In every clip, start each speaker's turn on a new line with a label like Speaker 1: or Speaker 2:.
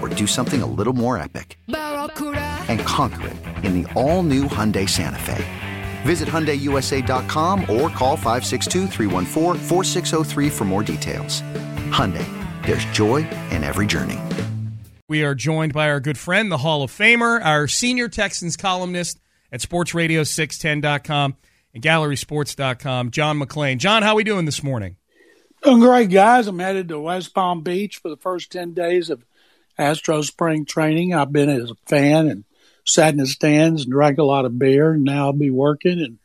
Speaker 1: or do something a little more epic? And conquer it in the all-new Hyundai Santa Fe. Visit HyundaiUSA.com or call 562 for more details. Hyundai, there's joy in every journey.
Speaker 2: We are joined by our good friend, the Hall of Famer, our senior Texans columnist at sportsradio610.com and gallerysports.com, John McClain. John, how are we doing this morning?
Speaker 3: Doing great, guys. I'm headed to West Palm Beach for the first 10 days of Astro spring training. I've been as a fan and sat in the stands and drank a lot of beer. And now I'll be working and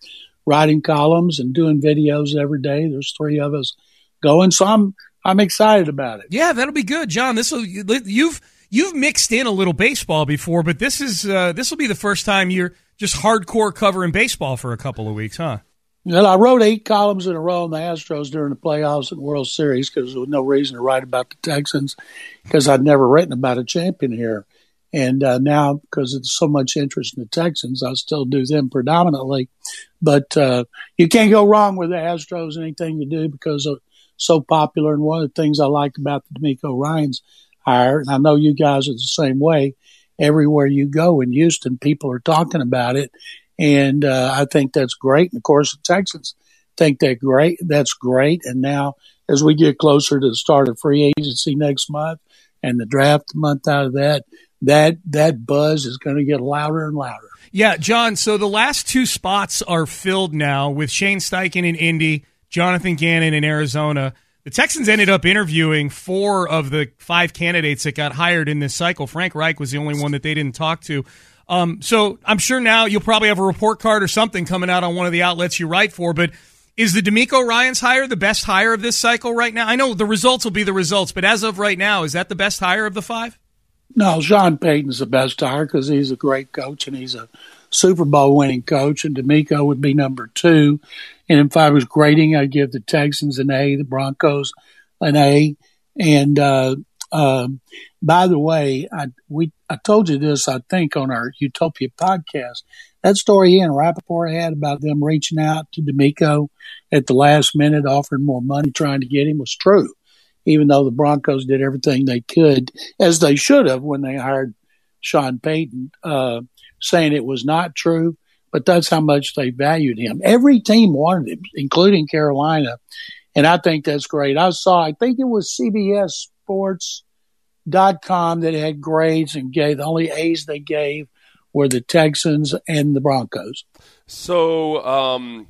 Speaker 3: writing columns and doing videos every day. There's three of us going, so I'm I'm excited about it.
Speaker 2: Yeah, that'll be good, John. This will you've you've mixed in a little baseball before, but this is uh, this will be the first time you're just hardcore covering baseball for a couple of weeks, huh?
Speaker 3: Well, I wrote eight columns in a row on the Astros during the playoffs and World Series because there was no reason to write about the Texans because I'd never written about a champion here. And uh, now, because there's so much interest in the Texans, I still do them predominantly. But uh, you can't go wrong with the Astros, anything you do, because they're so popular. And one of the things I like about the DeMeco Ryans hire, and I know you guys are the same way, everywhere you go in Houston, people are talking about it and uh, I think that's great. And of course, the Texans think that great. That's great. And now, as we get closer to the start of free agency next month and the draft month out of that, that that buzz is going to get louder and louder.
Speaker 2: Yeah, John. So the last two spots are filled now with Shane Steichen in Indy, Jonathan Gannon in Arizona. The Texans ended up interviewing four of the five candidates that got hired in this cycle. Frank Reich was the only one that they didn't talk to. Um, so I'm sure now you'll probably have a report card or something coming out on one of the outlets you write for. But is the DeMeco Ryans hire the best hire of this cycle right now? I know the results will be the results, but as of right now, is that the best hire of the five?
Speaker 3: No, Sean Payton's the best hire because he's a great coach and he's a Super Bowl winning coach, and DeMeco would be number two. And if I was grading, I'd give the Texans an A, the Broncos an A, and uh, um, by the way, I we I told you this, I think, on our Utopia podcast. That story in right before I had about them reaching out to DeMeco at the last minute, offering more money, trying to get him, was true. Even though the Broncos did everything they could, as they should have when they hired Sean Payton, uh, saying it was not true. But that's how much they valued him. Every team wanted him, including Carolina, and I think that's great. I saw, I think it was CBS Sports dot com that had grades and gave the only A's they gave were the Texans and the Broncos.
Speaker 4: So, um,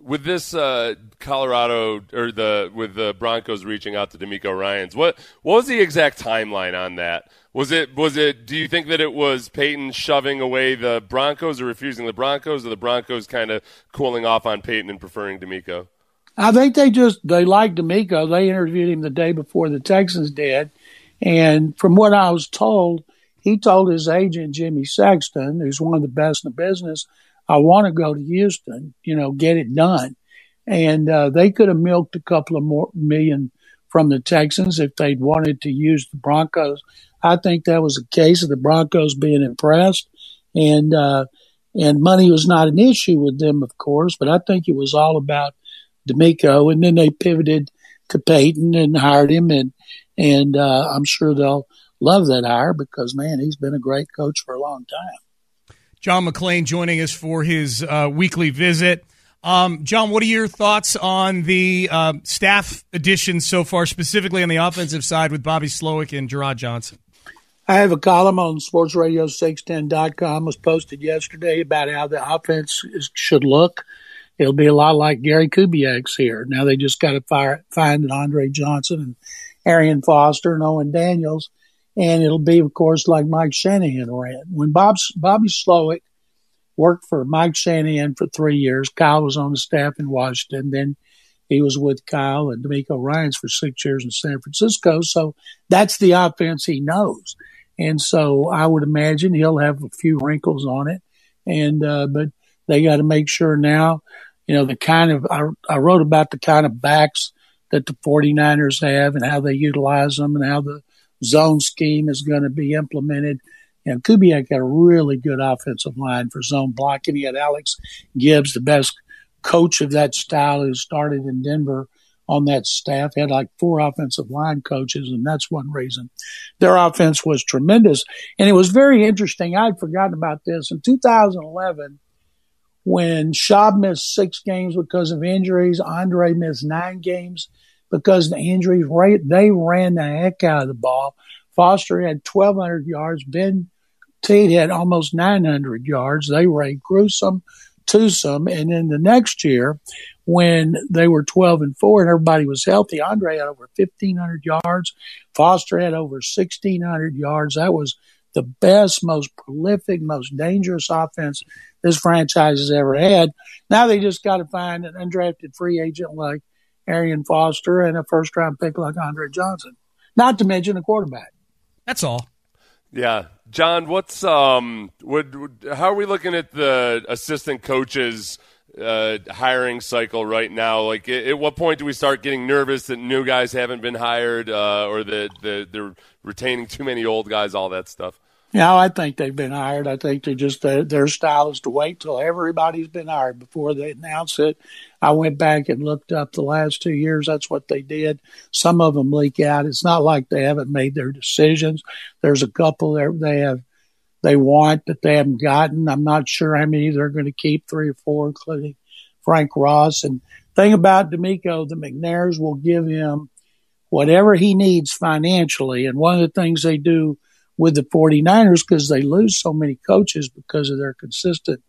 Speaker 4: with this uh, Colorado or the with the Broncos reaching out to DeMeco Ryans, what what was the exact timeline on that? Was it was it? Do you think that it was Payton shoving away the Broncos or refusing the Broncos, or the Broncos kind of cooling off on Payton and preferring DeMeco?
Speaker 3: I think they just they liked DeMeco. They interviewed him the day before the Texans did, and from what I was told, he told his agent, Jimmy Sexton, who's one of the best in the business, I want to go to Houston, you know, get it done. And uh, they could have milked a couple of more million from the Texans if they'd wanted to use the Broncos. I think that was a case of the Broncos being impressed. And, uh, and money was not an issue with them, of course, but I think it was all about DeMeco, and then they pivoted to Payton and hired him, and and uh, I'm sure they'll love that hire because man, he's been a great coach for a long time.
Speaker 2: John McClain joining us for his uh, weekly visit. Um, John, what are your thoughts on the uh, staff additions so far, specifically on the offensive side with Bobby Slowik and Jerrod Johnson?
Speaker 3: I have a column on sportsradio610.com was posted yesterday about how the offense is, should look. It'll be a lot like Gary Kubiak's here. Now they just got to fire, find Andre Johnson and Arian Foster and Owen Daniels. And it'll be, of course, like Mike Shanahan ran. When Bob's, Bobby Slowik worked for Mike Shanahan for three years, Kyle was on the staff in Washington. Then he was with Kyle and DeMeco Ryans for six years in San Francisco. So that's the offense he knows. And so I would imagine he'll have a few wrinkles on it. And, uh, but they got to make sure now, you know, the kind of, I, I wrote about the kind of backs that the 49ers have and how they utilize them and how the zone scheme is going to be implemented. And Kubiak got a really good offensive line for zone blocking. He had Alex Gibbs, the best coach of that style who started in Denver on that staff, had like four offensive line coaches, and that's one reason their offense was tremendous. And it was very interesting. I'd forgotten about this. In 2011, when Schaub missed six games because of injuries, Andre missed nine games because of the injuries. They ran the heck out of the ball. Foster had 1,200 yards. Ben Tate had almost 900 yards. They ran gruesome, twosome. And then the next year, when they were 12 and 4 and everybody was healthy. Andre had over 1,500 yards. Foster had over 1,600 yards. That was the best, most prolific, most dangerous offense this franchise has ever had. Now they just got to find an undrafted free agent like Arian Foster and a first round pick like Andre Johnson, not to mention a quarterback.
Speaker 2: That's all.
Speaker 4: Yeah, John, what's um, would how are we looking at the assistant coaches? uh, hiring cycle right now? Like, at, at, what point do we start getting nervous that new guys haven't been hired, uh, or that the, they're retaining too many old guys? All that stuff.
Speaker 3: Yeah, I think they've been hired. I think they just uh, their style is to wait till everybody's been hired before they announce it. I went back and looked up the last two years. That's what they did. Some of them leak out. It's not like they haven't made their decisions. There's a couple there they have they want that they haven't gotten. I'm not sure how many they're going to keep, three or four, including Frank Ross. And thing about DeMeco, the McNairs will give him whatever he needs financially. And one of the things they do with the 49ers, because they lose so many coaches because of their consistent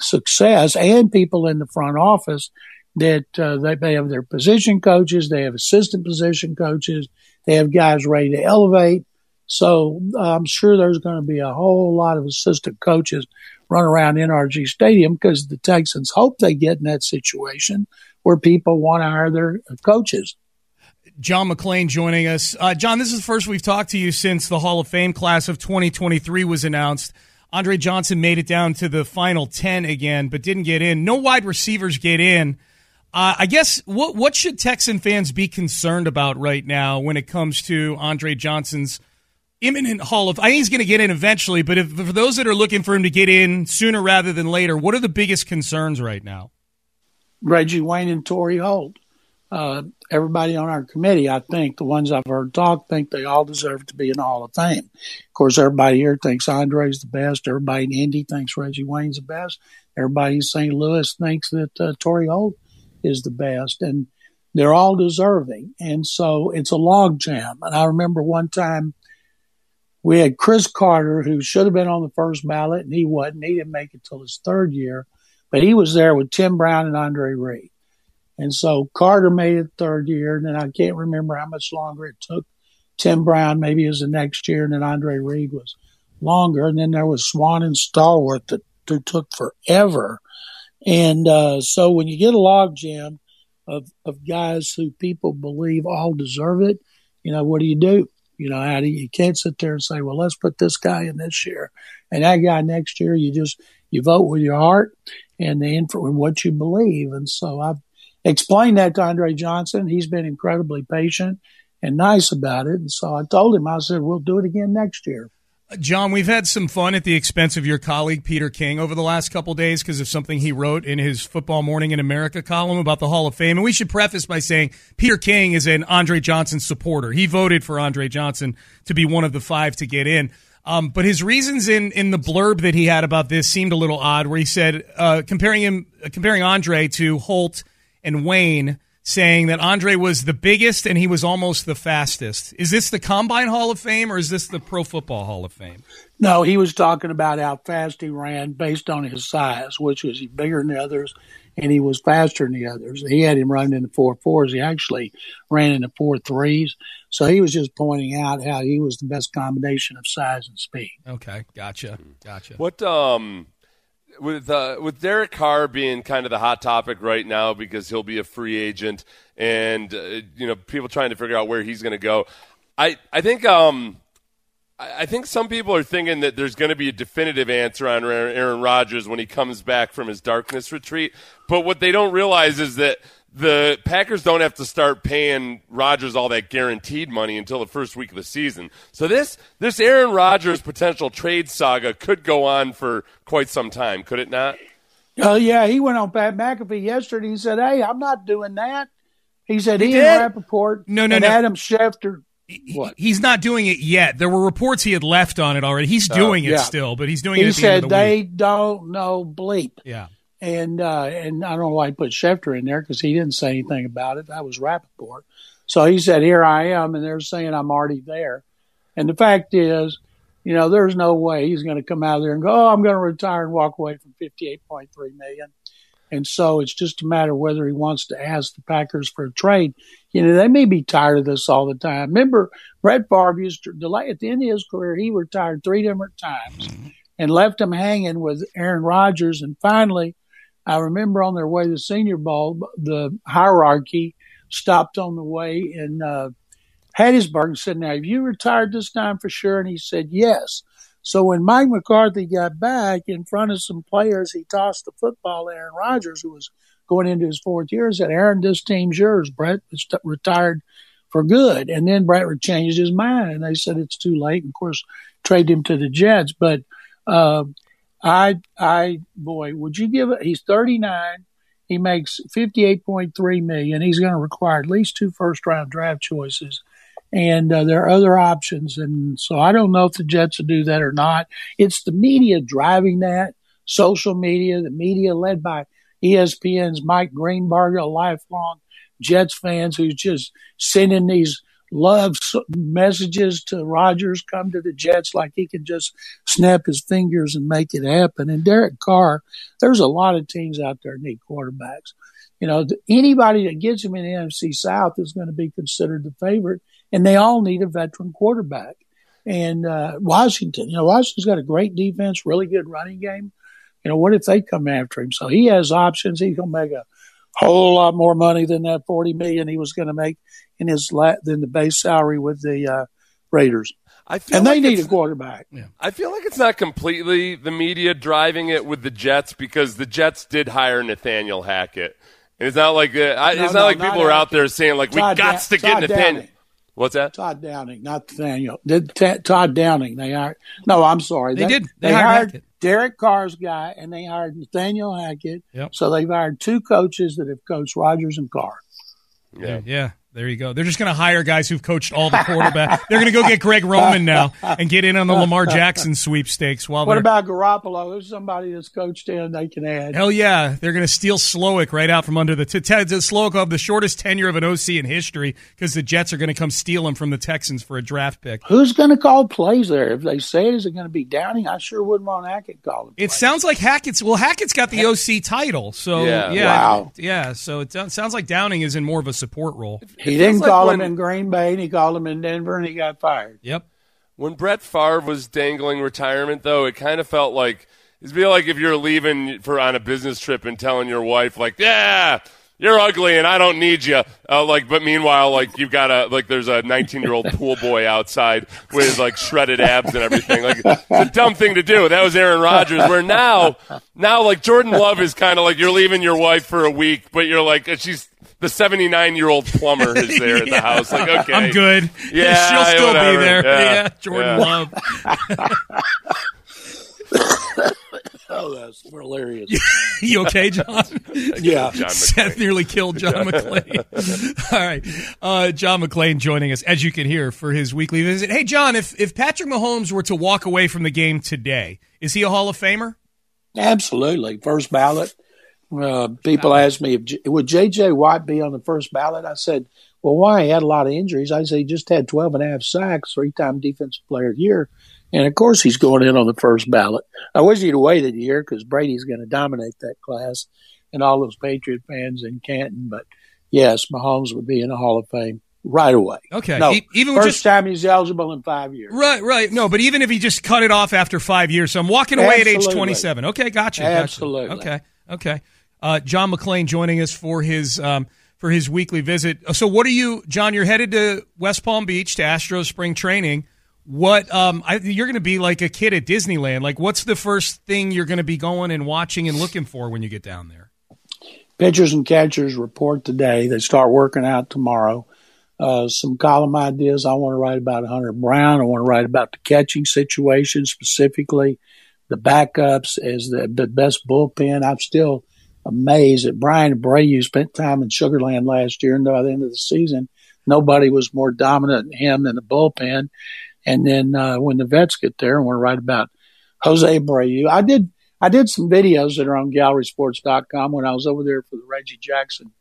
Speaker 3: success and people in the front office, that uh, they, they have their position coaches, they have assistant position coaches, they have guys ready to elevate. So I'm sure there's going to be a whole lot of assistant coaches run around NRG Stadium because the Texans hope they get in that situation where people want to hire their coaches.
Speaker 2: John McClain joining us. Uh, John, this is the first we've talked to you since the Hall of Fame class of 2023 was announced. Andre Johnson made it down to the final 10 again, but didn't get in. No wide receivers get in. Uh, I guess what what should Texan fans be concerned about right now when it comes to Andre Johnson's imminent Hall of. I think he's going to get in eventually, but if, for those that are looking for him to get in sooner rather than later, what are the biggest concerns right now?
Speaker 3: Reggie Wayne and Torry Holt. Uh, everybody on our committee, I think, the ones I've heard talk, think they all deserve to be in the Hall of Fame. Of course, everybody here thinks Andre's the best. Everybody in Indy thinks Reggie Wayne's the best. Everybody in St. Louis thinks that uh, Torry Holt is the best. And they're all deserving. And so it's a logjam. And I remember one time we had Cris Carter, who should have been on the first ballot, and he wasn't. He didn't make it till his third year, but he was there with Tim Brown and Andre Reed. And so Carter made it third year, and then I can't remember how much longer it took Tim Brown. Maybe was the next year, and then Andre Reed was longer. And then there was Swann and Stallworth that, that took forever. And uh, so when you get a logjam of, of guys who people believe all deserve it, you know, what do you do? You know, how do you, you can't sit there and say, well, let's put this guy in this year and that guy next year. You just, you vote with your heart and the and what you believe. And so I've explained that to Andre Johnson. He's been incredibly patient and nice about it. And so I told him, I said, we'll do it again next year.
Speaker 2: John, we've had some fun at the expense of your colleague Peter King over the last couple days because of something he wrote in his Football Morning in America column about the Hall of Fame. And we should preface by saying Peter King is an Andre Johnson supporter. He voted for Andre Johnson to be one of the five to get in. Um, but his reasons in, in the blurb that he had about this seemed a little odd, where he said uh, comparing him comparing Andre to Holt and Wayne saying that Andre was the biggest and he was almost the fastest. Is this the Combine Hall of Fame or is this the Pro Football Hall of Fame?
Speaker 3: No, he was talking about how fast he ran based on his size, which was bigger than the others, and he was faster than the others. He had him running in the four fours. He actually ran in the four threes. So he was just pointing out how he was the best combination of size and speed.
Speaker 2: Okay, gotcha, gotcha.
Speaker 4: What um with uh, with Derek Carr being kind of the hot topic right now because he'll be a free agent and uh, you know people trying to figure out where he's going to go. I I think um I think some people are thinking that there's going to be a definitive answer on Aaron Rodgers when he comes back from his darkness retreat. But what they don't realize is that the Packers don't have to start paying Rodgers all that guaranteed money until the first week of the season. So this this Aaron Rodgers potential trade saga could go on for quite some time, could it not?
Speaker 3: Oh uh, yeah, he went on Pat McAfee yesterday. He said, "Hey, I'm not doing that." He said he,
Speaker 2: he
Speaker 3: and Rapoport
Speaker 2: no, no,
Speaker 3: and
Speaker 2: no.
Speaker 3: Adam Schefter.
Speaker 2: What? He's not doing it yet. There were reports he had left on it already. He's doing
Speaker 3: uh,
Speaker 2: it still, but he's doing
Speaker 3: he
Speaker 2: it. At the
Speaker 3: said
Speaker 2: end of the
Speaker 3: they
Speaker 2: week.
Speaker 3: don't know bleep.
Speaker 2: Yeah.
Speaker 3: And uh, and I don't know why he put Schefter in there because he didn't say anything about it. That was Rapoport. So he said, "Here I am," and they're saying I'm already there. And the fact is, you know, there's no way he's going to come out of there and go, "Oh, I'm going to retire and walk away from 58.3 million. And so it's just a matter of whether he wants to ask the Packers for a trade. You know, they may be tired of this all the time. Remember, Brett Favre used to delay at the end of his career. He retired three different times and left him hanging with Aaron Rodgers. And finally, I remember on their way to the Senior Bowl, the hierarchy stopped on the way in uh, Hattiesburg and said, "Now, have you retired this time for sure?" And he said, "Yes." So when Mike McCarthy got back in front of some players, he tossed the football Aaron Rodgers, who was going into his fourth year, said, "Aaron, this team's yours. Brett is retired for good." And then Brett changed his mind, and they said it's too late. And of course, traded him to the Jets. But uh, I, I, boy, would you give it? He's 39. He makes 58.3 million. He's going to require at least two first round draft choices. And uh, there are other options. And so I don't know if the Jets will do that or not. It's the media driving that, social media, the media led by ESPN's Mike Greenberg, a lifelong Jets fans who's just sending these love messages to Rodgers, come to the Jets like he can just snap his fingers and make it happen. And Derek Carr, there's a lot of teams out there need quarterbacks. You know, anybody that gets him in the NFC South is going to be considered the favorite, and they all need a veteran quarterback. And uh, Washington, you know, Washington's got a great defense, really good running game. You know, what if they come after him? So he has options. He's going to make a whole lot more money than that forty million he was going to make in his la- than the base salary with the uh, Raiders.
Speaker 4: I feel
Speaker 3: and
Speaker 4: like
Speaker 3: they need a quarterback.
Speaker 4: I feel like it's not completely the media driving it with the Jets because the Jets did hire Nathaniel Hackett. And it's not like uh, I,
Speaker 3: No,
Speaker 4: it's
Speaker 3: no,
Speaker 4: not like
Speaker 3: not
Speaker 4: people are out there saying like we got
Speaker 3: Da-
Speaker 4: to get
Speaker 3: Todd
Speaker 4: Nathaniel.
Speaker 3: Downing.
Speaker 4: What's that?
Speaker 3: Todd Downing, not Nathaniel. Did Ta- Todd Downing? They hired. No, I'm sorry.
Speaker 2: They did. They
Speaker 3: They,
Speaker 2: hired
Speaker 3: hired Derek Carr's guy, and they hired Nathaniel Hackett.
Speaker 2: Yep.
Speaker 3: So they've hired two coaches that have coached Rodgers and Carr.
Speaker 4: Yeah.
Speaker 2: Yeah, there you go. They're just going to hire guys who've coached all the quarterbacks. They're going to go get Greg Roman now and get in on the Lamar Jackson sweepstakes. While
Speaker 3: What
Speaker 2: they're
Speaker 3: about Garoppolo? Who's somebody that's coached in they can add?
Speaker 2: hell yeah, they're going to steal Slowik right out from under the t- t- Slowik of the shortest tenure of an OC in history because the Jets are going to come steal him from the Texans for a draft pick.
Speaker 3: Who's going to call plays there? If they say it, is it going to be Downing? I sure wouldn't want Hackett calling.
Speaker 2: It sounds like Hackett's. Well, Hackett's got the OC title, so
Speaker 4: Yeah.
Speaker 2: yeah,
Speaker 3: Wow.
Speaker 2: yeah. So it sounds sounds like Downing is in more of a support role.
Speaker 3: He didn't
Speaker 4: like
Speaker 3: call
Speaker 4: when-
Speaker 3: him in Green Bay, and he called him in Denver, and he got fired.
Speaker 2: Yep.
Speaker 4: When Brett Favre was dangling retirement, though, it kind of felt like it'd be like if you're leaving for on a business trip and telling your wife, like, "Yeah, you're ugly and I don't need you." Uh, like, but meanwhile, like you've got a like there's a 19 year old pool boy outside with like shredded abs and everything. Like, it's a dumb thing to do. That was Aaron Rodgers. Where now, now like Jordan Love is kind of like you're leaving your wife for a week, but you're like she's the 79 year old plumber is there at the house. Like, okay,
Speaker 2: I'm good.
Speaker 4: Yeah,
Speaker 2: she'll still
Speaker 4: whatever.
Speaker 2: be there.
Speaker 4: Yeah.
Speaker 2: Yeah, Jordan
Speaker 4: Yeah.
Speaker 2: Love.
Speaker 3: Oh, that's hilarious.
Speaker 2: You okay, John?
Speaker 3: yeah.
Speaker 4: John
Speaker 2: Seth nearly killed John McClain. All right. Uh, John McClain joining us, as you can hear, for his weekly visit. Hey, John, if, if Patrick Mahomes were to walk away from the game today, is he a Hall of Famer?
Speaker 3: Absolutely. First ballot. Uh, people ask me, if, would J.J. Watt be on the first ballot? I said, well, why? He had a lot of injuries. I said, he just had 12 and a half sacks, three time defensive player of the year. And of course, he's going in on the first ballot. I wish he'd waited a year because Brady's going to dominate that class and all those Patriot fans in Canton. But yes, Mahomes would be in the Hall of Fame right away.
Speaker 2: Okay.
Speaker 3: No,
Speaker 2: even
Speaker 3: first
Speaker 2: just
Speaker 3: time he's eligible in five years.
Speaker 2: Right, right. No, but even if he just cut it off after five years, so I'm walking away at age 27. Okay, gotcha. gotcha.
Speaker 3: Absolutely.
Speaker 2: Okay, okay. Uh, John McClain joining us for his um, for his weekly visit. Uh, So, what are you, John? You're headed to West Palm Beach to Astros spring training. What um, I, you're going to be like a kid at Disneyland? Like, what's the first thing you're going to be going and watching and looking for when you get down there?
Speaker 3: pitchers and catchers report today. They start working out tomorrow. Uh, some column ideas. I want to write about Hunter Brown. I want to write about the catching situation specifically, the backups as the best bullpen. I'm still amazed that Bryan Abreu spent time in Sugarland last year, and by the end of the season, nobody was more dominant than him than the bullpen. And then uh, when the vets get there, and we're right about Jose Abreu. I did I did some videos that are on gallerysports.com when I was over there for the Reggie Jackson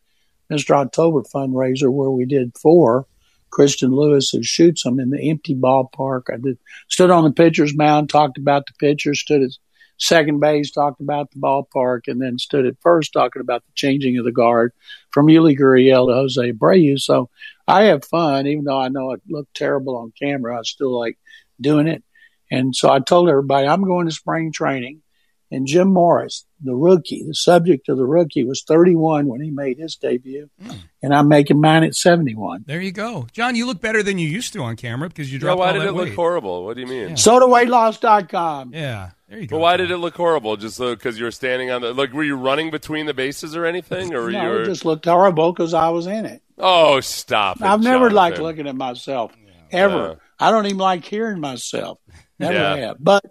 Speaker 3: Mr. October fundraiser where we did four. Christian Lewis who shoots them in the empty ballpark. I did stood on the pitcher's mound, talked about the pitcher, stood at second base, talked about the ballpark, and then stood at first talking about the changing of the guard from Yuli Gurriel to Jose Abreu. So I have fun, even though I know it looked terrible on camera. I still like doing it. And so I told everybody I'm going to spring training. And Jim Morris, the rookie, the subject of the rookie, was 31 when he made his debut, mm. and I'm making mine at 71.
Speaker 2: There you go, John. You look better than you used to on camera because you dropped.
Speaker 4: Yeah,
Speaker 2: dropped
Speaker 4: why
Speaker 2: all
Speaker 4: did
Speaker 2: that
Speaker 4: it look horrible? What do you mean?
Speaker 3: SotaWeightLoss.com.
Speaker 2: Yeah, there you go.
Speaker 4: But why did it look horrible? Just because you were standing on the like, were you running between the bases or anything, or
Speaker 3: No,
Speaker 4: you were?
Speaker 3: it just looked horrible because I was in it.
Speaker 4: oh, stop! It,
Speaker 3: I've never liked looking at myself ever.
Speaker 4: Yeah.
Speaker 3: I don't even like hearing myself. Never
Speaker 4: Yeah.
Speaker 3: have. But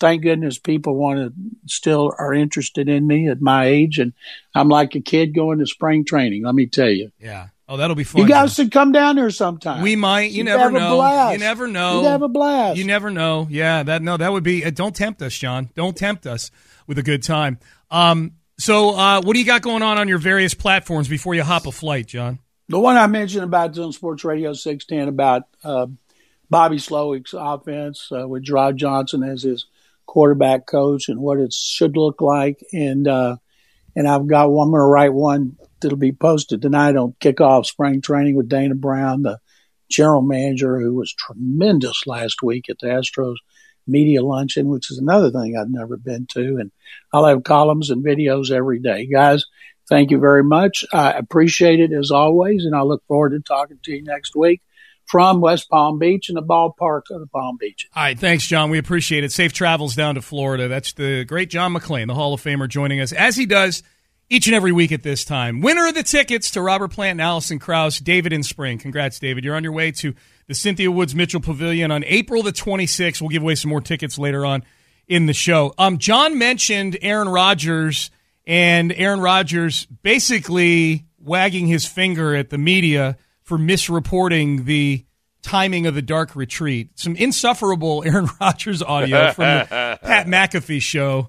Speaker 3: thank goodness people want to still are interested in me at my age, and I'm like a kid going to spring training. Let me tell you,
Speaker 2: Yeah. Oh, that'll be fun.
Speaker 3: you guys should come down here sometime.
Speaker 2: We might. You
Speaker 3: You'd
Speaker 2: never
Speaker 3: have a
Speaker 2: know.
Speaker 3: blast.
Speaker 2: You never know.
Speaker 3: You'd have a blast.
Speaker 2: You never know. Yeah, that no, that would be. Uh, don't tempt us, John. Don't tempt us with a good time. Um. So, uh, what do you got going on on your various platforms before you hop a flight, John?
Speaker 3: The one I mentioned about Zone Sports Radio 610 about uh, Bobby Slowik's offense uh, with Rod Johnson as his quarterback coach and what it should look like. And uh, and I've got one. I'm going to write one that'll be posted tonight on kickoff spring training with Dana Brown, the general manager who was tremendous last week at the Astros media luncheon, which is another thing I've never been to. And I'll have columns and videos every day, guys. Thank you very much. I appreciate it as always, and I look forward to talking to you next week from West Palm Beach and the ballpark of the Palm Beach.
Speaker 2: All right, thanks, John. We appreciate it. Safe travels down to Florida. That's the great John McClain, the Hall of Famer, joining us as he does each and every week at this time. Winner of the tickets to Robert Plant and Alison Krauss, David in Spring. Congrats, David. You're on your way to the Cynthia Woods Mitchell Pavilion on April the 26th. We'll give away some more tickets later on in the show. Um, John mentioned Aaron Rodgers and Aaron Rodgers basically wagging his finger at the media for misreporting the timing of the dark retreat. Some insufferable Aaron Rodgers audio from the Pat McAfee show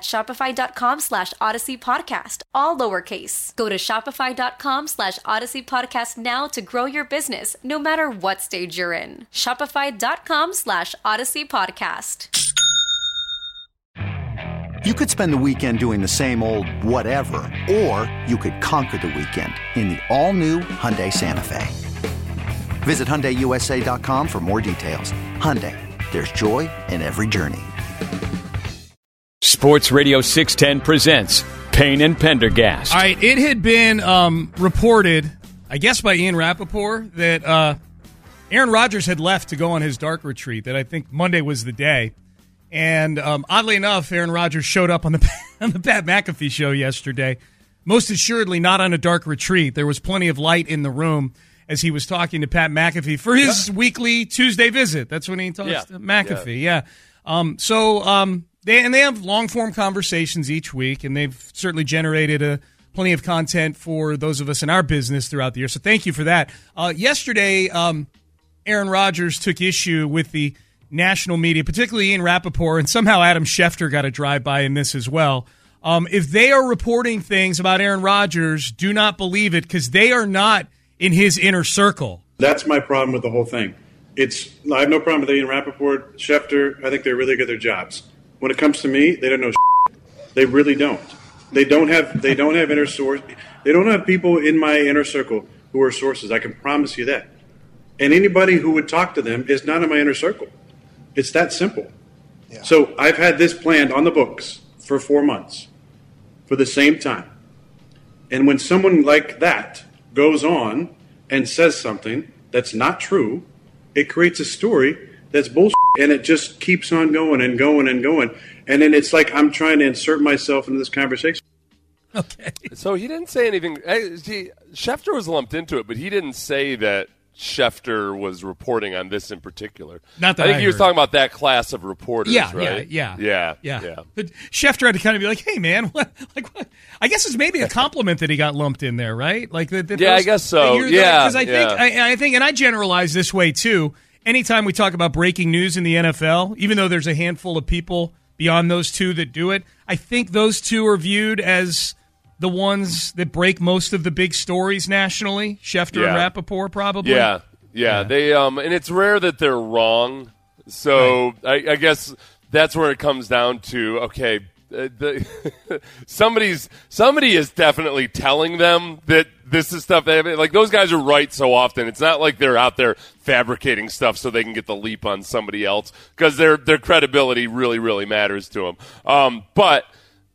Speaker 5: shopify.com slash odyssey podcast, all lowercase. Go to shopify.com slash odyssey podcast now to grow your business, no matter what stage you're in. Shopify.com slash odyssey podcast.
Speaker 1: You could spend the weekend doing the same old whatever, or you could conquer the weekend in the all-new Hyundai Santa Fe. Visit HyundaiUSA.com for more details. Hyundai, there's joy in every journey.
Speaker 6: Sports Radio 610 presents Payne and Pendergast.
Speaker 2: All right, it had been um, reported, I guess by Ian Rapoport, that uh, Aaron Rodgers had left to go on his dark retreat, that I think Monday was the day. And um, oddly enough, Aaron Rodgers showed up on the, on the Pat McAfee show yesterday. Most assuredly, not on a dark retreat. There was plenty of light in the room as he was talking to Pat McAfee for his yeah. weekly Tuesday visit. That's when he talks yeah. to McAfee. Yeah. yeah. Um, so um, they and they have long form conversations each week, and they've certainly generated a plenty of content for those of us in our business throughout the year. So thank you for that. Uh, yesterday, um, Aaron Rodgers took issue with the national media, particularly Ian Rapoport, and somehow Adam Schefter got a drive by in this as well. Um, if they are reporting things about Aaron Rodgers, do not believe it because they are not in his inner circle.
Speaker 7: That's my problem with the whole thing. It's I have no problem with Ian Rapoport, Schefter. I think they're really good at their jobs. When it comes to me, they don't know. They really don't. They don't have. They don't have inner source. They don't have people in my inner circle who are sources. I can promise you that. And anybody who would talk to them is not in my inner circle. It's that simple. Yeah. So I've had this planned on the books for four months for the same time. And when someone like that goes on and says something that's not true, it creates a story that's bullshit. And it just keeps on going and going and going. And then it's like I'm trying to insert myself into this conversation.
Speaker 2: Okay.
Speaker 4: So he didn't say anything. He, Schefter was lumped into it, but he didn't say that Schefter was reporting on this in particular.
Speaker 2: Not that
Speaker 4: I think
Speaker 2: I
Speaker 4: he was talking about that class of reporters.
Speaker 2: Yeah,
Speaker 4: right?
Speaker 2: yeah,
Speaker 4: yeah,
Speaker 2: yeah,
Speaker 4: yeah.
Speaker 2: But Schefter had to kind of be like, "Hey, man, what, like, what? I guess it's maybe a compliment that he got lumped in there, right? Like, that.
Speaker 4: yeah, I guess so. Yeah,
Speaker 2: because I think I, I think, and I generalize this way too. Anytime we talk about breaking news in the NFL, even though there's a handful of people beyond those two that do it, I think those two are viewed as the ones that break most of the big stories nationally. Schefter
Speaker 4: yeah.
Speaker 2: and Rapoport, probably.
Speaker 4: Yeah, yeah, they um, and it's rare that they're wrong. So right. I, I, guess that's where it comes down to. Okay, uh, the, somebody's somebody is definitely telling them that this is stuff they have. Like those guys are right so often. It's not like they're out there fabricating stuff so they can get the leap on somebody else because their their credibility really really matters to them. Um, but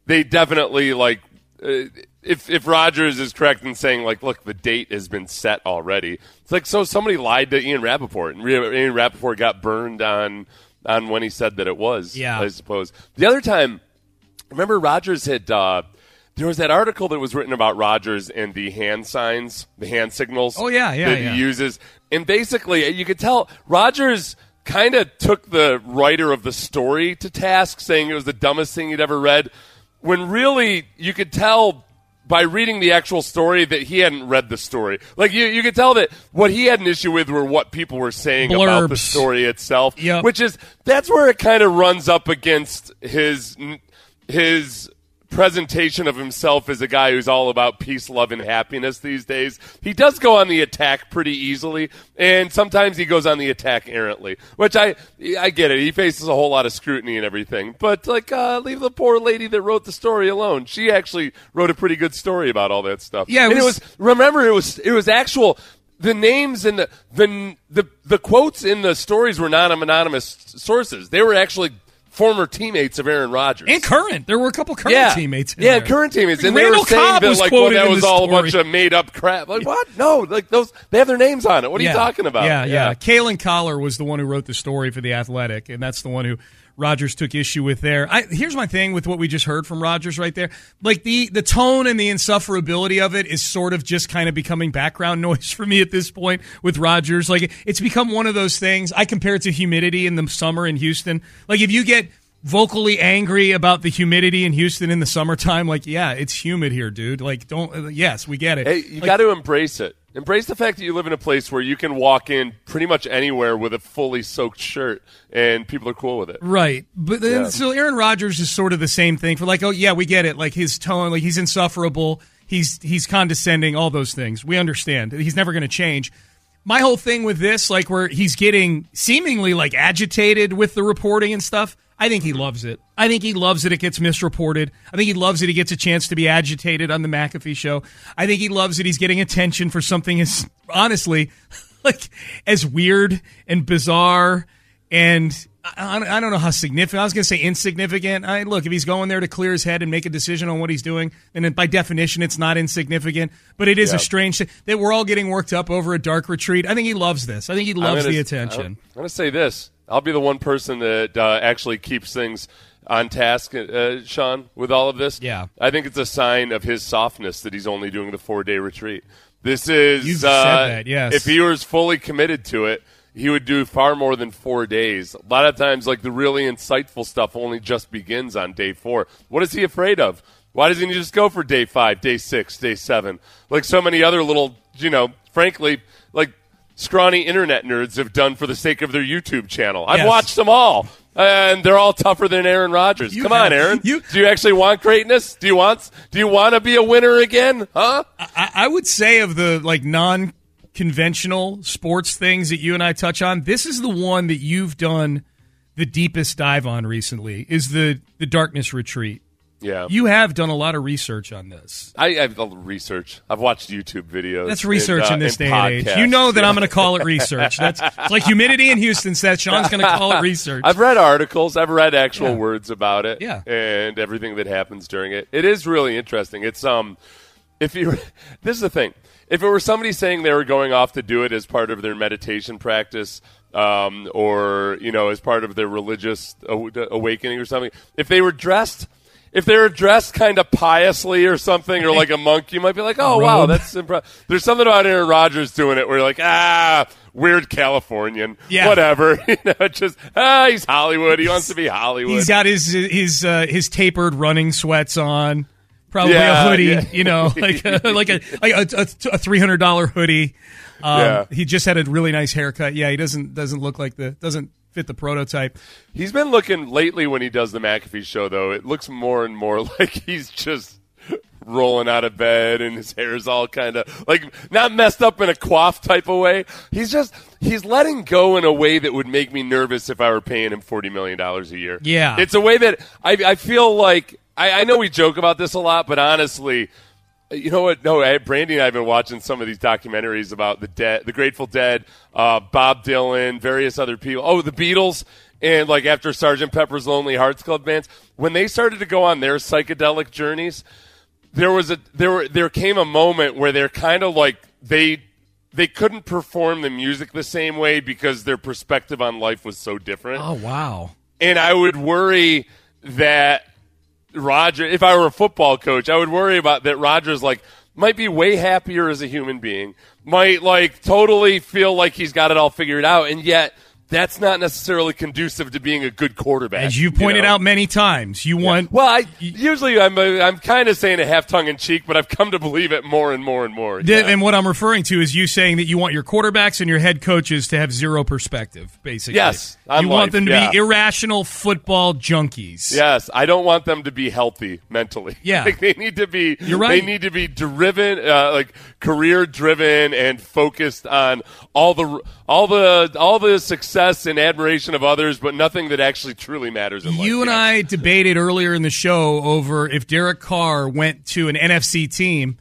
Speaker 4: they definitely like. Uh, if if Rodgers is correct in saying like, look, the date has been set already. It's like so somebody lied to Ian Rapoport, and Ian Rapoport got burned on on when he said that it was.
Speaker 2: Yeah,
Speaker 4: I suppose the other time, remember Rodgers had. Uh, there was that article that was written about Rodgers and the hand signs, the hand signals.
Speaker 2: Oh yeah, yeah,
Speaker 4: that
Speaker 2: yeah.
Speaker 4: he uses, and basically you could tell Rodgers kind of took the writer of the story to task, saying it was the dumbest thing he'd ever read. When really you could tell by reading the actual story that he hadn't read the story. Like you, you could tell that what he had an issue with were what people were saying
Speaker 2: Blurbs.
Speaker 4: about the story itself.
Speaker 2: Yep.
Speaker 4: Which is that's where it kind of runs up against his his presentation of himself as a guy who's all about peace, love, and happiness these days. He does go on the attack pretty easily, and sometimes he goes on the attack errantly, which I I get it. He faces a whole lot of scrutiny and everything, but like uh, leave the poor lady that wrote the story alone. She actually wrote a pretty good story about all that stuff.
Speaker 2: Yeah, it
Speaker 4: and
Speaker 2: was-
Speaker 4: it was remember it was it was actual. The names and the, the the the quotes in the stories were not anonymous sources. They were actually former teammates of Aaron Rodgers
Speaker 2: And current. There were a couple current
Speaker 4: yeah.
Speaker 2: teammates. In
Speaker 4: yeah,
Speaker 2: there.
Speaker 4: current teammates, and
Speaker 2: Randall
Speaker 4: they were saying
Speaker 2: Cobb
Speaker 4: that
Speaker 2: was
Speaker 4: like, well, that was all a bunch of made up crap. Like what? No, like those they have their names on it. What are
Speaker 2: yeah.
Speaker 4: you talking about?
Speaker 2: Yeah, yeah. Kalyn Kahler was the one who wrote the story for the Athletic, and that's the one who Rodgers took issue with there. I, here's my thing with what we just heard from Rodgers right there. Like the the tone and the insufferability of it is sort of just kind of becoming background noise for me at this point with Rodgers. Like it's become one of those things. I compare it to humidity in the summer in Houston. Like if you get vocally angry about the humidity in Houston in the summertime, like yeah, it's humid here, dude. Like don't. Uh, yes, we get it.
Speaker 4: Hey, you
Speaker 2: Like,
Speaker 4: got to embrace it. Embrace the fact that you live in a place where you can walk in pretty much anywhere with a fully soaked shirt, and people are cool with it.
Speaker 2: Right. But then,
Speaker 4: Yeah.
Speaker 2: so Aaron Rodgers is sort of the same thing for like, oh yeah, we get it. Like his tone, like he's insufferable. He's he's condescending. All those things we understand. He's never going to change. My whole thing with this, like where he's getting seemingly like agitated with the reporting and stuff. I think he loves it. I think he loves that it gets misreported. I think he loves that he gets a chance to be agitated on the McAfee show. I think he loves that he's getting attention for something as honestly like as weird and bizarre and I, I don't know how significant. I was going to say insignificant. I look if he's going there to clear his head and make a decision on what he's doing, then by definition, it's not insignificant. But it is a strange thing that we're all getting worked up over a dark retreat. I think he loves this. I think he loves
Speaker 4: gonna-
Speaker 2: the attention.
Speaker 4: I'm going to say this. I'll be the one person that uh, actually keeps things on task, uh, Sean, with all of this.
Speaker 2: Yeah.
Speaker 4: I think it's a sign of his softness that he's only doing the four day retreat. This is. Uh,
Speaker 2: said that, yes.
Speaker 4: If he was fully committed to it, he would do far more than four days. A lot of times, like the really insightful stuff only just begins on day four. What is he afraid of? Why doesn't he just go for day five, day six, day seven? Like so many other little, you know, frankly, like scrawny internet nerds have done for the sake of their YouTube channel. I've
Speaker 2: Yes.
Speaker 4: watched them all, and they're all tougher than Aaron Rodgers.
Speaker 2: You
Speaker 4: Come on, Aaron.
Speaker 2: you-
Speaker 4: do you actually want greatness? Do you want? Do you want to be a winner again? Huh?
Speaker 2: I, I would say of the like non conventional sports things that you and I touch on, this is the one that you've done the deepest dive on recently. Is the the darkness retreat.
Speaker 4: Yeah.
Speaker 2: You have done a lot of research on this.
Speaker 4: I, I've done research. I've watched YouTube videos.
Speaker 2: That's research
Speaker 4: and, uh,
Speaker 2: in this day and age. You know that
Speaker 4: Yeah.
Speaker 2: I'm going to call it research. That's it's like humidity in Houston says Sean's going to call it research.
Speaker 4: I've read articles. I've read actual
Speaker 2: Yeah.
Speaker 4: words about it.
Speaker 2: Yeah.
Speaker 4: and everything that happens during it. It is really interesting. It's um, if you this is the thing. If it were somebody saying they were going off to do it as part of their meditation practice, um, or you know, as part of their religious awakening or something, if they were dressed. If they were dressed kind of piously or something, or like a monk, you might be like, "Oh wow, that's impressive." There's something about Aaron Rodgers doing it where you're like, "Ah, weird Californian,
Speaker 2: Yeah.
Speaker 4: whatever." you know, just ah, he's Hollywood. He wants to be Hollywood.
Speaker 2: He's got his his uh, his tapered running sweats on, probably
Speaker 4: Yeah,
Speaker 2: a hoodie.
Speaker 4: yeah.
Speaker 2: You know, like a, like a like a, a, three hundred dollar hoodie. Um,
Speaker 4: Yeah.
Speaker 2: He just had a really nice haircut. Yeah, he doesn't doesn't look like the doesn't fit the prototype.
Speaker 4: He's been looking lately when he does the McAfee show, though. It looks more and more like he's just rolling out of bed and his hair's all kind of like not messed up in a coif type of way. He's just he's letting go in a way that would make me nervous if I were paying him forty million dollars a year.
Speaker 2: Yeah.
Speaker 4: it's a way that I, I feel like I, I know we joke about this a lot, but honestly. You know what? No, I, Brandy and I have been watching some of these documentaries about the dead, the Grateful Dead, uh, Bob Dylan, various other people. Oh, the Beatles, and like after Sergeant Pepper's Lonely Hearts Club bands, when they started to go on their psychedelic journeys, there was a there were there came a moment where they're kind of like they they couldn't perform the music the same way because their perspective on life was so different
Speaker 2: Oh wow.
Speaker 4: and I would worry that Roger, if I were a football coach, I would worry about that Rodgers like might be way happier as a human being, might like totally feel like he's got it all figured out, and yet that's not necessarily conducive to being a good quarterback.
Speaker 2: As you pointed
Speaker 4: know?
Speaker 2: out many times, you want.
Speaker 4: Well, I usually I'm uh, I'm kind of saying it half tongue in cheek, but I've come to believe it more and more and more. Yeah.
Speaker 2: And what I'm referring to is you saying that you want your quarterbacks and your head coaches to have zero perspective, basically.
Speaker 4: Yes, on
Speaker 2: you want them to
Speaker 4: yeah.
Speaker 2: be irrational football junkies.
Speaker 4: Yes, I don't want them to be healthy mentally.
Speaker 2: Yeah.
Speaker 4: like they need to be.
Speaker 2: You're right.
Speaker 4: They need to be driven, uh, like career driven, and focused on all the all the all the success and admiration of others, but nothing that actually truly matters in life.
Speaker 2: You and
Speaker 4: Yes.
Speaker 2: I debated earlier in the show over if Derek Carr went to an NFC team,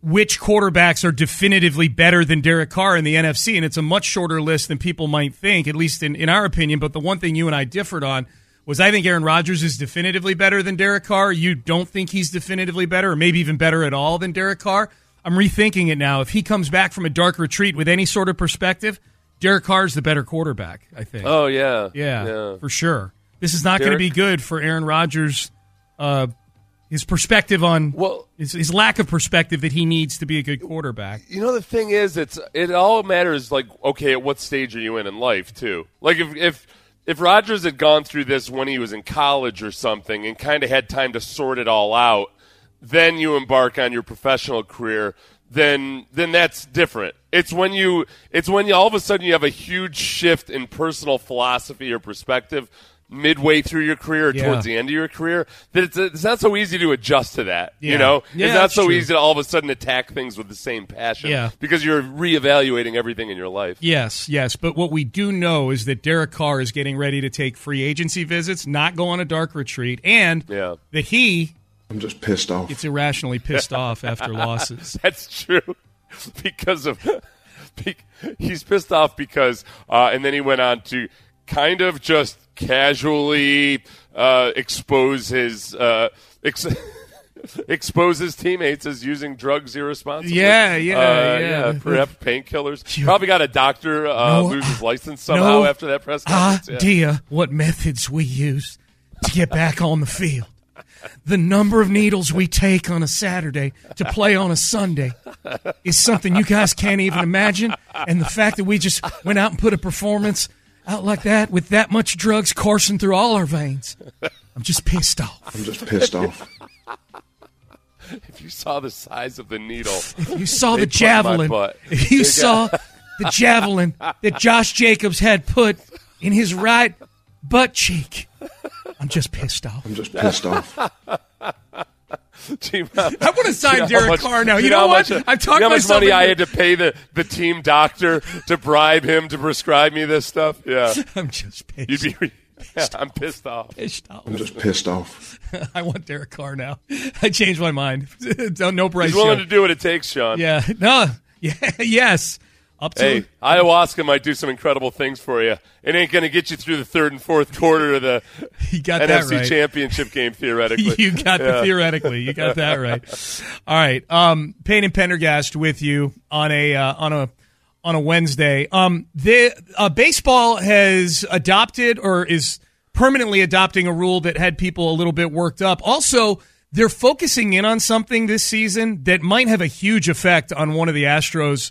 Speaker 2: which quarterbacks are definitively better than Derek Carr in the NFC. And it's a much shorter list than people might think, at least in, in our opinion. But the one thing you and I differed on was I think Aaron Rodgers is definitively better than Derek Carr. You don't think he's definitively better, or maybe even better at all than Derek Carr. I'm rethinking it now. If he comes back from a dark retreat with any sort of perspective, Derek Carr's the better quarterback, I think.
Speaker 4: Oh yeah,
Speaker 2: Yeah,
Speaker 4: yeah.
Speaker 2: for sure. This is not going to be good for Aaron Rodgers. Uh, his perspective on
Speaker 4: Well-
Speaker 2: his, his lack of perspective that he needs to be a good quarterback.
Speaker 4: You know the thing is, it's it all matters. Like, okay, at what stage are you in in life too? Like, if if if Rodgers had gone through this when he was in college or something, and kind of had time to sort it all out, then you embark on your professional career. Then then that's different. It's when you it's when you all of a sudden you have a huge shift in personal philosophy or perspective midway through your career or
Speaker 2: Yeah.
Speaker 4: towards the end of your career that it's, it's not so easy to adjust to that.
Speaker 2: Yeah.
Speaker 4: You know,
Speaker 2: Yeah,
Speaker 4: it's not so
Speaker 2: true.
Speaker 4: easy to all of a sudden attack things with the same passion
Speaker 2: Yeah.
Speaker 4: because you're reevaluating everything in your life.
Speaker 2: Yes, yes. But what we do know is that Derek Carr is getting ready to take free agency visits, not go on a dark retreat, and that he
Speaker 8: I'm just pissed off.
Speaker 2: gets irrationally pissed off after losses.
Speaker 4: That's true because of be- he's pissed off because uh, and then he went on to kind of just casually uh, expose his uh, ex- expose his teammates as using drugs irresponsibly.
Speaker 2: Yeah, yeah,
Speaker 4: Uh,
Speaker 2: yeah.
Speaker 4: Perhaps painkillers. Probably got a doctor uh,
Speaker 2: No,
Speaker 4: lose his license somehow
Speaker 2: no
Speaker 4: after that press conference. Yeah.
Speaker 2: idea what methods we use to get back on the field. The number of needles we take on a Saturday to play on a Sunday is something you guys can't even imagine. And the fact that we just went out and put a performance out like that with that much drugs coursing through all our veins, I'm just pissed off.
Speaker 8: I'm just pissed off.
Speaker 4: If you saw the size of the needle,
Speaker 2: If you saw the
Speaker 4: They put my
Speaker 2: javelin, if you saw the javelin that Josh Jacobs had put in his right butt cheek, I'm just pissed off.
Speaker 8: I'm just pissed off.
Speaker 4: Gee, uh,
Speaker 2: I want to sign
Speaker 4: You
Speaker 2: Derek
Speaker 4: much-
Speaker 2: Carr now.
Speaker 4: do
Speaker 2: You know,
Speaker 4: how
Speaker 2: what?
Speaker 4: much- uh,
Speaker 2: I've
Speaker 4: do
Speaker 2: talked
Speaker 4: you know how much money I had to pay the, the team doctor to bribe him to prescribe me this stuff. Yeah,
Speaker 2: I'm just pissed.
Speaker 4: you'd be. Yeah, I'm pissed off.
Speaker 2: pissed off.
Speaker 8: I'm just pissed off.
Speaker 2: I want Derek Carr now. I changed my mind. No price.
Speaker 4: He's willing
Speaker 2: show.
Speaker 4: to do what it takes, Sean.
Speaker 2: Yeah. No. Yeah. Yes. Up to
Speaker 4: Hey, ayahuasca might do some incredible things for you. It ain't going to get you through the third and fourth quarter of the
Speaker 2: You got that
Speaker 4: NFC
Speaker 2: right.
Speaker 4: Championship game, theoretically.
Speaker 2: you got the theoretically. You got that right. All right. Um, Payne and Pendergast with you on a uh, on a on a Wednesday. Um, the uh, baseball has adopted or is permanently adopting a rule that had people a little bit worked up. Also, they're focusing in on something this season that might have a huge effect on one of the Astros'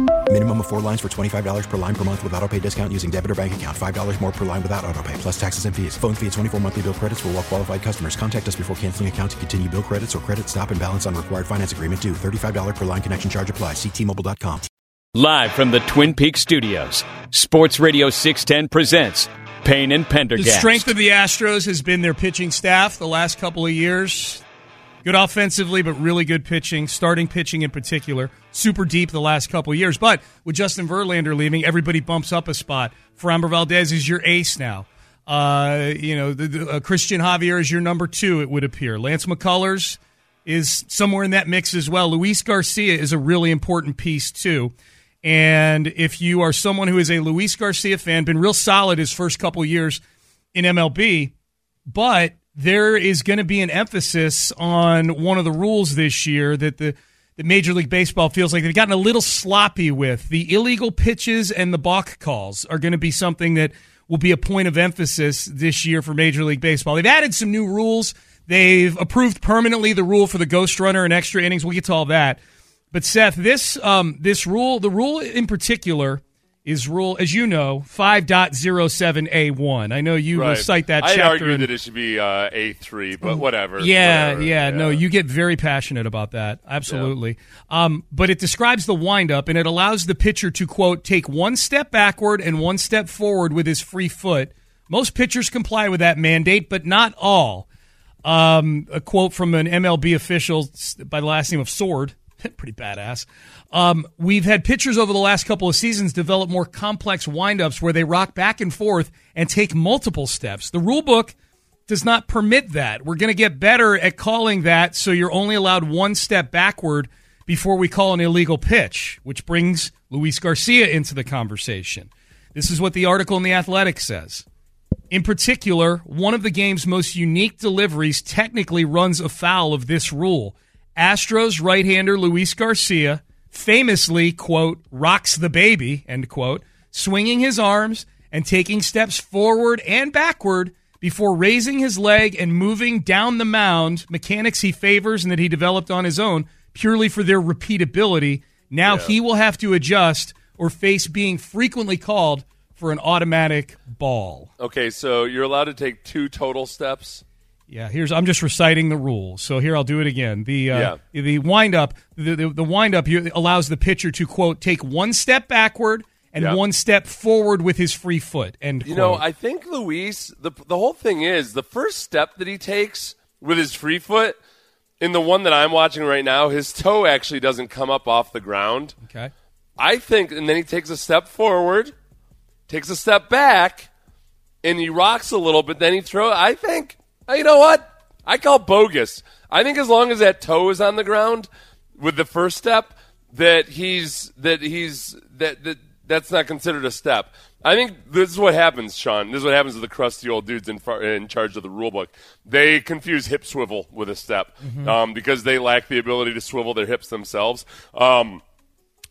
Speaker 9: Minimum of four lines for $25 per line per month with auto pay discount using debit or bank account. $5 more per line without auto pay, plus taxes and fees. Phone fee at 24 monthly bill credits for all well qualified customers. Contact us before canceling account to continue bill credits or credit stop and balance on required finance agreement due. $35 per line connection charge apply. Ctmobile.com.
Speaker 6: Live from the Twin Peaks studios, Sports Radio 610 presents Payne and Pendergast.
Speaker 2: The strength of the Astros has been their pitching staff the last couple of years. Good offensively, but really good pitching, starting pitching in particular. Super deep the last couple years. But with Justin Verlander leaving, everybody bumps up a spot. Framber Valdez is your ace now. Uh, you know, the, the, uh, Christian Javier is your number two, it would appear. Lance McCullers is somewhere in that mix as well. Luis Garcia is a really important piece, too. And if you are someone who is a Luis Garcia fan, been real solid his first couple years in MLB, but there is going to be an emphasis on one of the rules this year that the that Major League Baseball feels like they've gotten a little sloppy with. The illegal pitches and the balk calls are going to be something that will be a point of emphasis this year for Major League Baseball. They've added some new rules. They've approved permanently the rule for the ghost runner and extra innings. We'll get to all that. But Seth, this um, this rule, the rule in particular, is rule as you know five point zero seven a one. I know you
Speaker 4: right.
Speaker 2: will cite that.
Speaker 4: I
Speaker 2: chapter
Speaker 4: argue
Speaker 2: in-
Speaker 4: that it should be uh, a three, but whatever.
Speaker 2: yeah,
Speaker 4: Whatever.
Speaker 2: yeah, no, you get very passionate about that. Absolutely. Um, but it describes the windup and it allows the pitcher to, quote, take one step backward and one step forward with his free foot. Most pitchers comply with that mandate, but not all. Um, a quote from an MLB official by the last name of Sword. Pretty badass. Um, we've had pitchers over the last couple of seasons develop more complex windups where they rock back and forth and take multiple steps. The rule book does not permit that. We're going to get better at calling that so you're only allowed one step backward before we call an illegal pitch, which brings Luis Garcia into the conversation. This is what the article in The Athletic says. In particular, one of the game's most unique deliveries technically runs afoul of this rule. Astros right hander Luis Garcia famously, quote, rocks the baby, end quote, swinging his arms and taking steps forward and backward before raising his leg and moving down the mound, mechanics he favors and that he developed on his own purely for their repeatability. Now
Speaker 4: Yeah.
Speaker 2: he will have to adjust or face being frequently called for an automatic ball.
Speaker 4: Okay, so you're allowed to take two total steps.
Speaker 2: Yeah, here's I'm just reciting the rules. So here I'll do it again. The uh, the windup the, the the windup you- allows the pitcher to quote take one step backward and
Speaker 4: Yeah.
Speaker 2: one step forward with his free foot. And
Speaker 4: You know, I think Luis. The the whole thing is the first step that he takes with his free foot. In the one that I'm watching right now, his toe actually doesn't come up off the ground.
Speaker 2: okay.
Speaker 4: I think, and then he takes a step forward, takes a step back, and he rocks a little, but then he throws. I think, you know what? I call bogus. I think as long as that toe is on the ground with the first step, that he's that he's that that that's not considered a step. I think this is what happens, Sean. This is what happens to the crusty old dudes in, far, in charge of the rule book. They confuse hip swivel with a step
Speaker 10: Mhm.
Speaker 4: um, because they lack the ability to swivel their hips themselves. Um,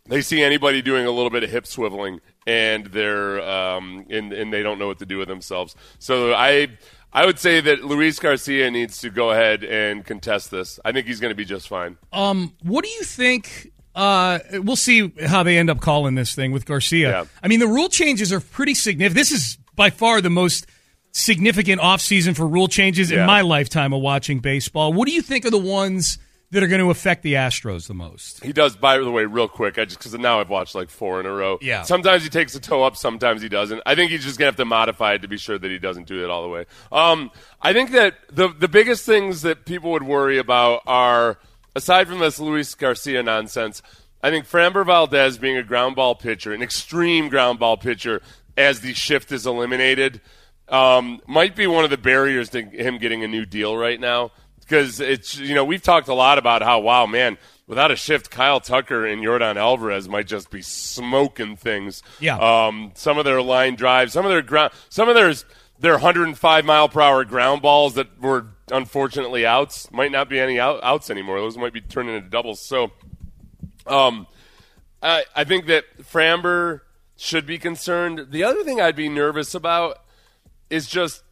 Speaker 4: they see anybody doing a little bit of hip swiveling and they're um, and, and they don't know what to do with themselves. So I I would say that Luis Garcia needs to go ahead and contest this. I think he's going to be just fine.
Speaker 2: Um, what do you think? Uh, we'll see how they end up calling this thing with Garcia.
Speaker 4: Yeah.
Speaker 2: I mean, the rule changes are pretty significant. This is by far the most significant offseason for rule changes
Speaker 4: Yeah.
Speaker 2: in my lifetime of watching baseball. What do you think are the ones that are going to affect the Astros the most?
Speaker 4: He does, by the way, real quick. I just because now I've watched like four in a row.
Speaker 2: Yeah.
Speaker 4: Sometimes he takes the toe up, sometimes he doesn't. I think he's just gonna have to modify it to be sure that he doesn't do it all the way. Um, I think that the the biggest things that people would worry about are aside from this Luis Garcia nonsense. I think Framber Valdez being a ground ball pitcher, an extreme ground ball pitcher, as the shift is eliminated, um, might be one of the barriers to him getting a new deal right now because it's you know we've talked a lot about how wow man without a shift Kyle Tucker and Yordan Alvarez might just be smoking things.
Speaker 2: Yeah.
Speaker 4: Um, some of their line drives, some of their ground, some of their their 105 mile per hour ground balls that were unfortunately outs might not be any out, outs anymore. Those might be turning into doubles. So, um, I, I think that Framber should be concerned. The other thing I'd be nervous about is just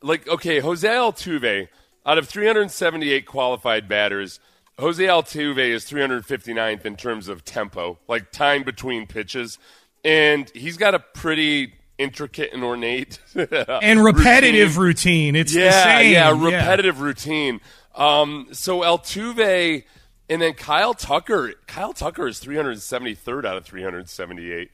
Speaker 4: like okay, Jose Altuve out of 378 qualified batters, Jose Altuve is 359th in terms of tempo, like time between pitches, and he's got a pretty intricate and ornate
Speaker 2: and repetitive routine.
Speaker 4: routine.
Speaker 2: It's
Speaker 4: yeah,
Speaker 2: the same.
Speaker 4: yeah, repetitive routine. Um, so Altuve and then Kyle Tucker. Kyle Tucker is 373rd out of 378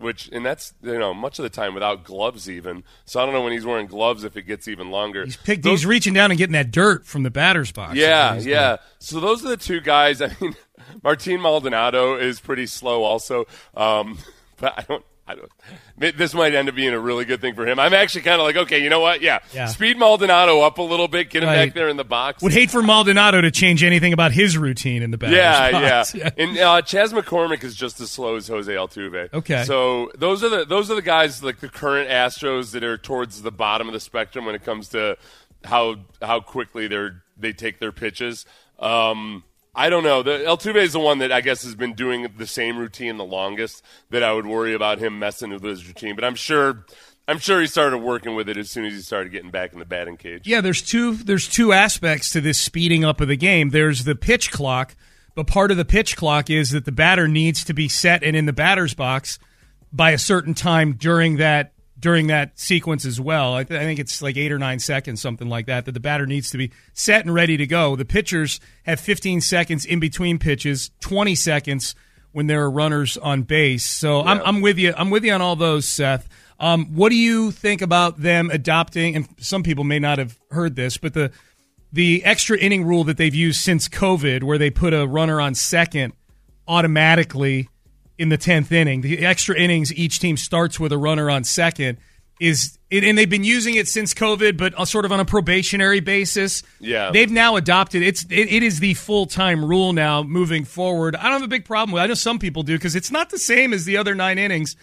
Speaker 4: which and that's you know much of the time without gloves even. So I don't know when he's wearing gloves if it gets even longer.
Speaker 2: He's picked. Those, he's reaching down and getting that dirt from the batter's box.
Speaker 4: Yeah, yeah. So those are the two guys. I mean, Martin Maldonado is pretty slow also, um, but I don't. I don't. This might end up being a really good thing for him. I'm actually kind of like, okay, you know what? Yeah,
Speaker 2: Yeah.
Speaker 4: speed Maldonado up a little bit, get him
Speaker 2: Right.
Speaker 4: back there in the box.
Speaker 2: Would hate for Maldonado to change anything about his routine in the batter's
Speaker 4: yeah,
Speaker 2: box.
Speaker 4: yeah, And uh, Chas McCormick is just as slow as Jose Altuve.
Speaker 2: Okay.
Speaker 4: So those are the those are the guys like the current Astros that are towards the bottom of the spectrum when it comes to how how quickly they're they take their pitches. Um, I don't know. The Altuve is the one that I guess has been doing the same routine the longest. That I would worry about him messing with his routine. But I'm sure. I'm sure he started working with it as soon as he started getting back in the batting cage.
Speaker 2: Yeah, there's two there's two aspects to this speeding up of the game. There's the pitch clock, but part of the pitch clock is that the batter needs to be set and in the batter's box by a certain time during that during that sequence as well. I, th- I think it's like eight or nine seconds, something like that. That the batter needs to be set and ready to go. The pitchers have 15 seconds in between pitches, 20 seconds when there are runners on base. So I'm, I'm with you. I'm with you on all those, Seth. Um, what do you think about them adopting? And some people may not have heard this, but the the extra inning rule that they've used since COVID, where they put a runner on second automatically in the tenth inning. The extra innings each team starts with a runner on second is, and they've been using it since COVID, but uh, sort of on a probationary basis.
Speaker 4: Yeah.
Speaker 2: they've now adopted it's it, it is the full time rule now moving forward. I don't have a big problem with. it. I know some people do because it's not the same as the other nine innings.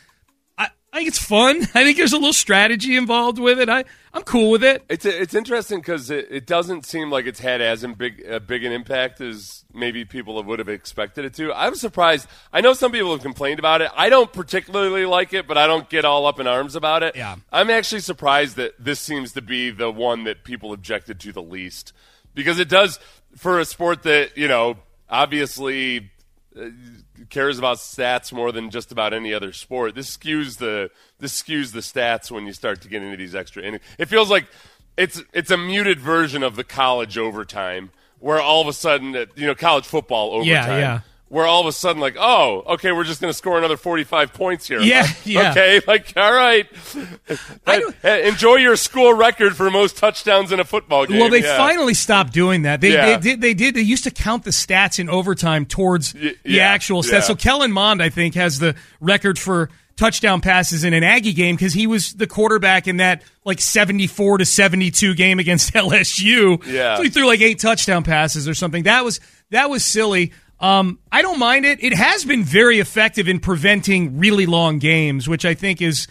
Speaker 2: I, think it's fun. I think there's a little strategy involved with it. I I'm cool with it.
Speaker 4: It's it's interesting because it, it doesn't seem like it's had as big a big an impact as maybe people would have expected it to. I was surprised. I know some people have complained about it. I don't particularly like it, but I don't get all up in arms about it.
Speaker 2: Yeah.
Speaker 4: I'm actually surprised that this seems to be the one that people objected to the least because it does for a sport that you know obviously uh, cares about stats more than just about any other sport. This skews the this skews the stats when you start to get into these extra innings. It feels like it's it's a muted version of the college overtime where all of a sudden you know college football overtime.
Speaker 2: Yeah, yeah.
Speaker 4: Where all of a sudden, like, oh, okay, we're just going to score another forty-five points here.
Speaker 2: Yeah, yeah.
Speaker 4: Okay, like, all right. Hey, uh, Enjoy your school record for most touchdowns in a football game.
Speaker 2: Well, they
Speaker 4: Yeah.
Speaker 2: finally stopped doing that. They,
Speaker 4: Yeah.
Speaker 2: they did. They did. They used to count the stats in overtime towards the
Speaker 4: yeah,
Speaker 2: actual stats.
Speaker 4: yeah.
Speaker 2: So Kellen Mond, I think, has the record for touchdown passes in an Aggie game because he was the quarterback in that like seventy-four to seventy-two game against LSU.
Speaker 4: Yeah.
Speaker 2: So he threw like eight touchdown passes or something. That was that was silly. Um, I don't mind it. It has been very effective in preventing really long games, which I think is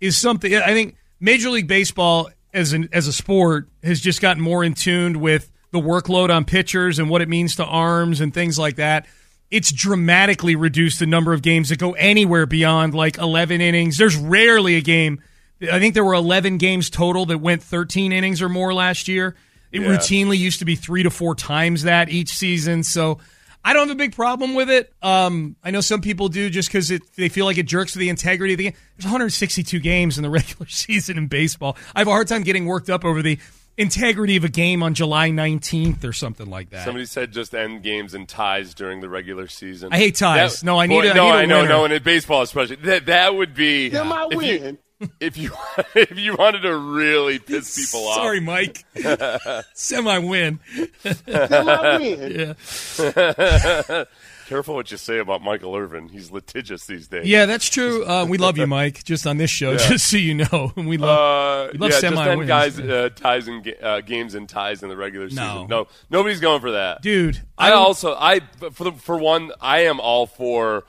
Speaker 2: is something. I think Major League Baseball as an as a sport has just gotten more in tune with the workload on pitchers and what it means to arms and things like that. It's dramatically reduced the number of games that go anywhere beyond like 11 innings. There's rarely a game. I think there were 11 games total that went 13 innings or more last year. It
Speaker 4: Yeah.
Speaker 2: routinely used to be three to four times that each season. So I don't have a big problem with it. Um, I know some people do just because they feel like it jerks to the integrity of the game. There's 162 games in the regular season in baseball. I have a hard time getting worked up over the integrity of a game on July 19th or something like that.
Speaker 4: Somebody said just end games and ties during the regular season.
Speaker 2: I hate ties. No, I need
Speaker 4: Boy,
Speaker 2: a- I
Speaker 4: no,
Speaker 2: need a
Speaker 4: I know,
Speaker 2: winner.
Speaker 4: no, and in baseball especially, that that would be.
Speaker 10: Them I
Speaker 4: if you-
Speaker 10: win.
Speaker 4: If you if you wanted to really piss people off,
Speaker 2: Sorry, Mike. Semi win. Yeah.
Speaker 4: Careful what you say about Michael Irvin. He's litigious these days.
Speaker 2: Yeah, that's true. Uh, we love you, Mike. Just on this show,
Speaker 4: Yeah.
Speaker 2: just so you know, we love
Speaker 4: Uh,
Speaker 2: we love
Speaker 4: yeah,
Speaker 2: semi
Speaker 4: just end
Speaker 2: wins.
Speaker 4: guys uh, ties and uh, games and ties in the regular season.
Speaker 2: No.
Speaker 4: No, nobody's going for that,
Speaker 2: Dude,
Speaker 4: I,
Speaker 2: I
Speaker 4: also I for the, for one I am all for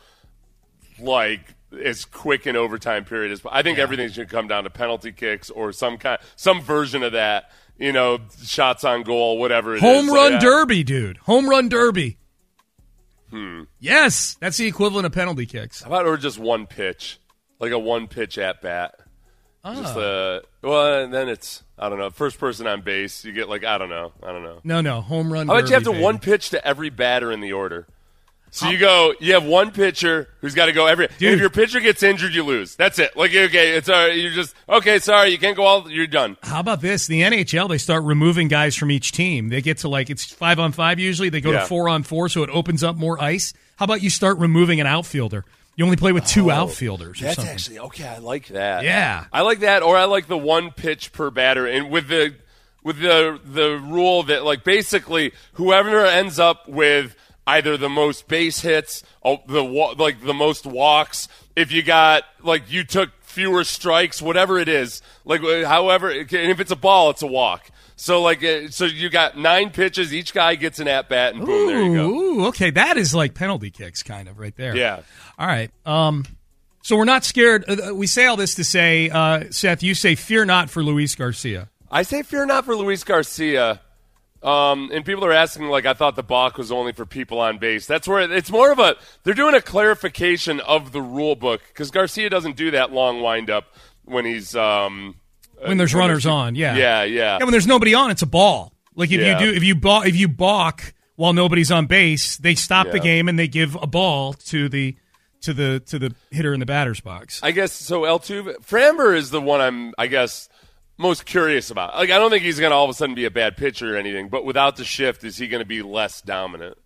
Speaker 4: like as quick an overtime period as I think everything should come down to penalty kicks or some kind some version of that. You know, shots on goal, whatever. it is.
Speaker 2: home
Speaker 4: So,
Speaker 2: run
Speaker 4: yeah.
Speaker 2: derby, dude. Home run derby.
Speaker 4: Hmm.
Speaker 2: Yes, that's the equivalent of penalty kicks.
Speaker 4: How about or just one pitch, like a one pitch at bat? Just
Speaker 2: Ah.
Speaker 4: uh, well, and then it's I don't know. First person on base, you get like I don't know, I don't know.
Speaker 2: No, no, home run.
Speaker 4: How about you have to
Speaker 2: derby,
Speaker 4: one pitch to every batter in the order? So you go, you have one pitcher who's got to go every.
Speaker 2: Dude.
Speaker 4: if your pitcher gets injured, you lose. That's it. Like okay, it's all right. You're just okay. Sorry, you can't go all. You're done.
Speaker 2: How about this? The NHL they start removing guys from each team. They get to like it's five on five usually. They go
Speaker 4: Yeah.
Speaker 2: to four on four, so it opens up more ice. How about you start removing an outfielder? You only play with two oh, outfielders. Or
Speaker 4: Oh, That's
Speaker 2: something.
Speaker 4: actually okay. I like that.
Speaker 2: Yeah.
Speaker 4: I like that, or I like the one pitch per batter, and with the with the the rule that like basically whoever ends up with either the most base hits, oh, the like the most walks, if you got like you took fewer strikes, whatever it is, like uh, however, and if it's a ball, it's a walk. So like, uh, so you got nine pitches, each guy gets an at bat, and boom, there you go.
Speaker 2: Ooh, okay, that is like penalty kicks, kind of right there.
Speaker 4: Yeah.
Speaker 2: All right. Um, so we're not scared. Uh, we say all this to say, uh, Seth, you say fear not for Luis Garcia.
Speaker 4: I say fear not for Luis Garcia. Um, and people are asking, like, I thought the balk was only for people on base. That's where it's more of a. They're doing a clarification of the rule book because Garcia doesn't do that long windup when he's um,
Speaker 2: When there's
Speaker 4: uh,
Speaker 2: runners on, yeah,
Speaker 4: yeah, yeah.
Speaker 2: Yeah, when there's nobody on, it's a ball. Like if
Speaker 4: Yeah.
Speaker 2: you do, if you balk, if you balk while nobody's on base, they stop the game and they give a ball to the to the to the hitter in the batter's box.
Speaker 4: I guess so. L two Framber is the one I'm, I guess, most curious about. Like, I don't think he's going to all of a sudden be a bad pitcher or anything, but without the shift, is he going to be less dominant?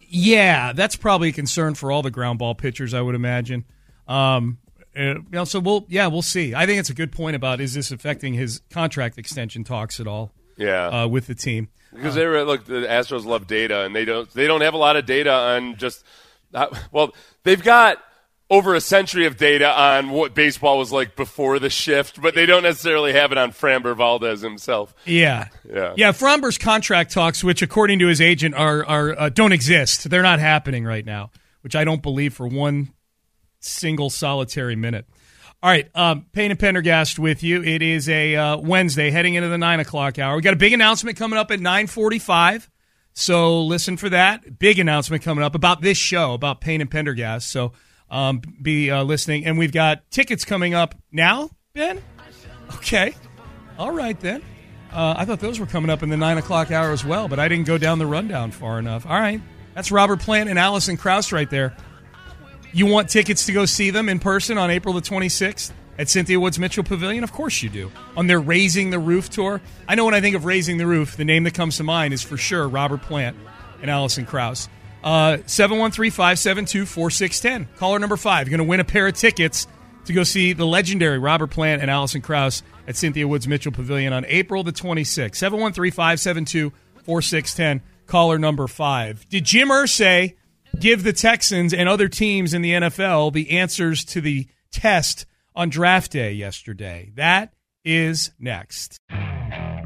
Speaker 2: Yeah, that's probably a concern for all the ground ball pitchers, I would imagine. Um, uh, you know, so we'll yeah, we'll see. I think it's a good point about is this affecting his contract extension talks at all?
Speaker 4: Yeah.
Speaker 2: uh, with the team.
Speaker 4: Because they were look, the Astros love data, and they don't they don't have a lot of data on just uh, well, they've got over a century of data on what baseball was like before the shift, but they don't necessarily have it on Framber Valdez himself.
Speaker 2: Yeah,
Speaker 4: Yeah.
Speaker 2: yeah. Framber's contract talks, which according to his agent are are uh, don't exist. They're not happening right now, which I don't believe for one single solitary minute. All right, um, Payne and Pendergast with you. It is a uh, Wednesday, heading into the nine o'clock hour. We got a big announcement coming up at nine forty-five. So listen for that big announcement coming up about this show about Payne and Pendergast. So um, be uh, listening, and we've got tickets coming up now. Ben, okay, all right then. Uh, I thought those were coming up in the nine o'clock hour as well, but I didn't go down the rundown far enough. All right, that's Robert Plant and Alison Krauss right there. You want tickets to go see them in person on April the 26th at Cynthia Woods Mitchell Pavilion? Of course you do. On their Raising the Roof tour. I know when I think of Raising the Roof, the name that comes to mind is for sure Robert Plant and Alison Krauss. Uh, 713 572 4610. Caller number five. You're going to win a pair of tickets to go see the legendary Robert Plant and Alison Krauss at Cynthia Woods Mitchell Pavilion on April the 26th. 713 572 4610. Caller number five. Did Jim Irsay give the Texans and other teams in the NFL the answers to the test on draft day yesterday? That is next.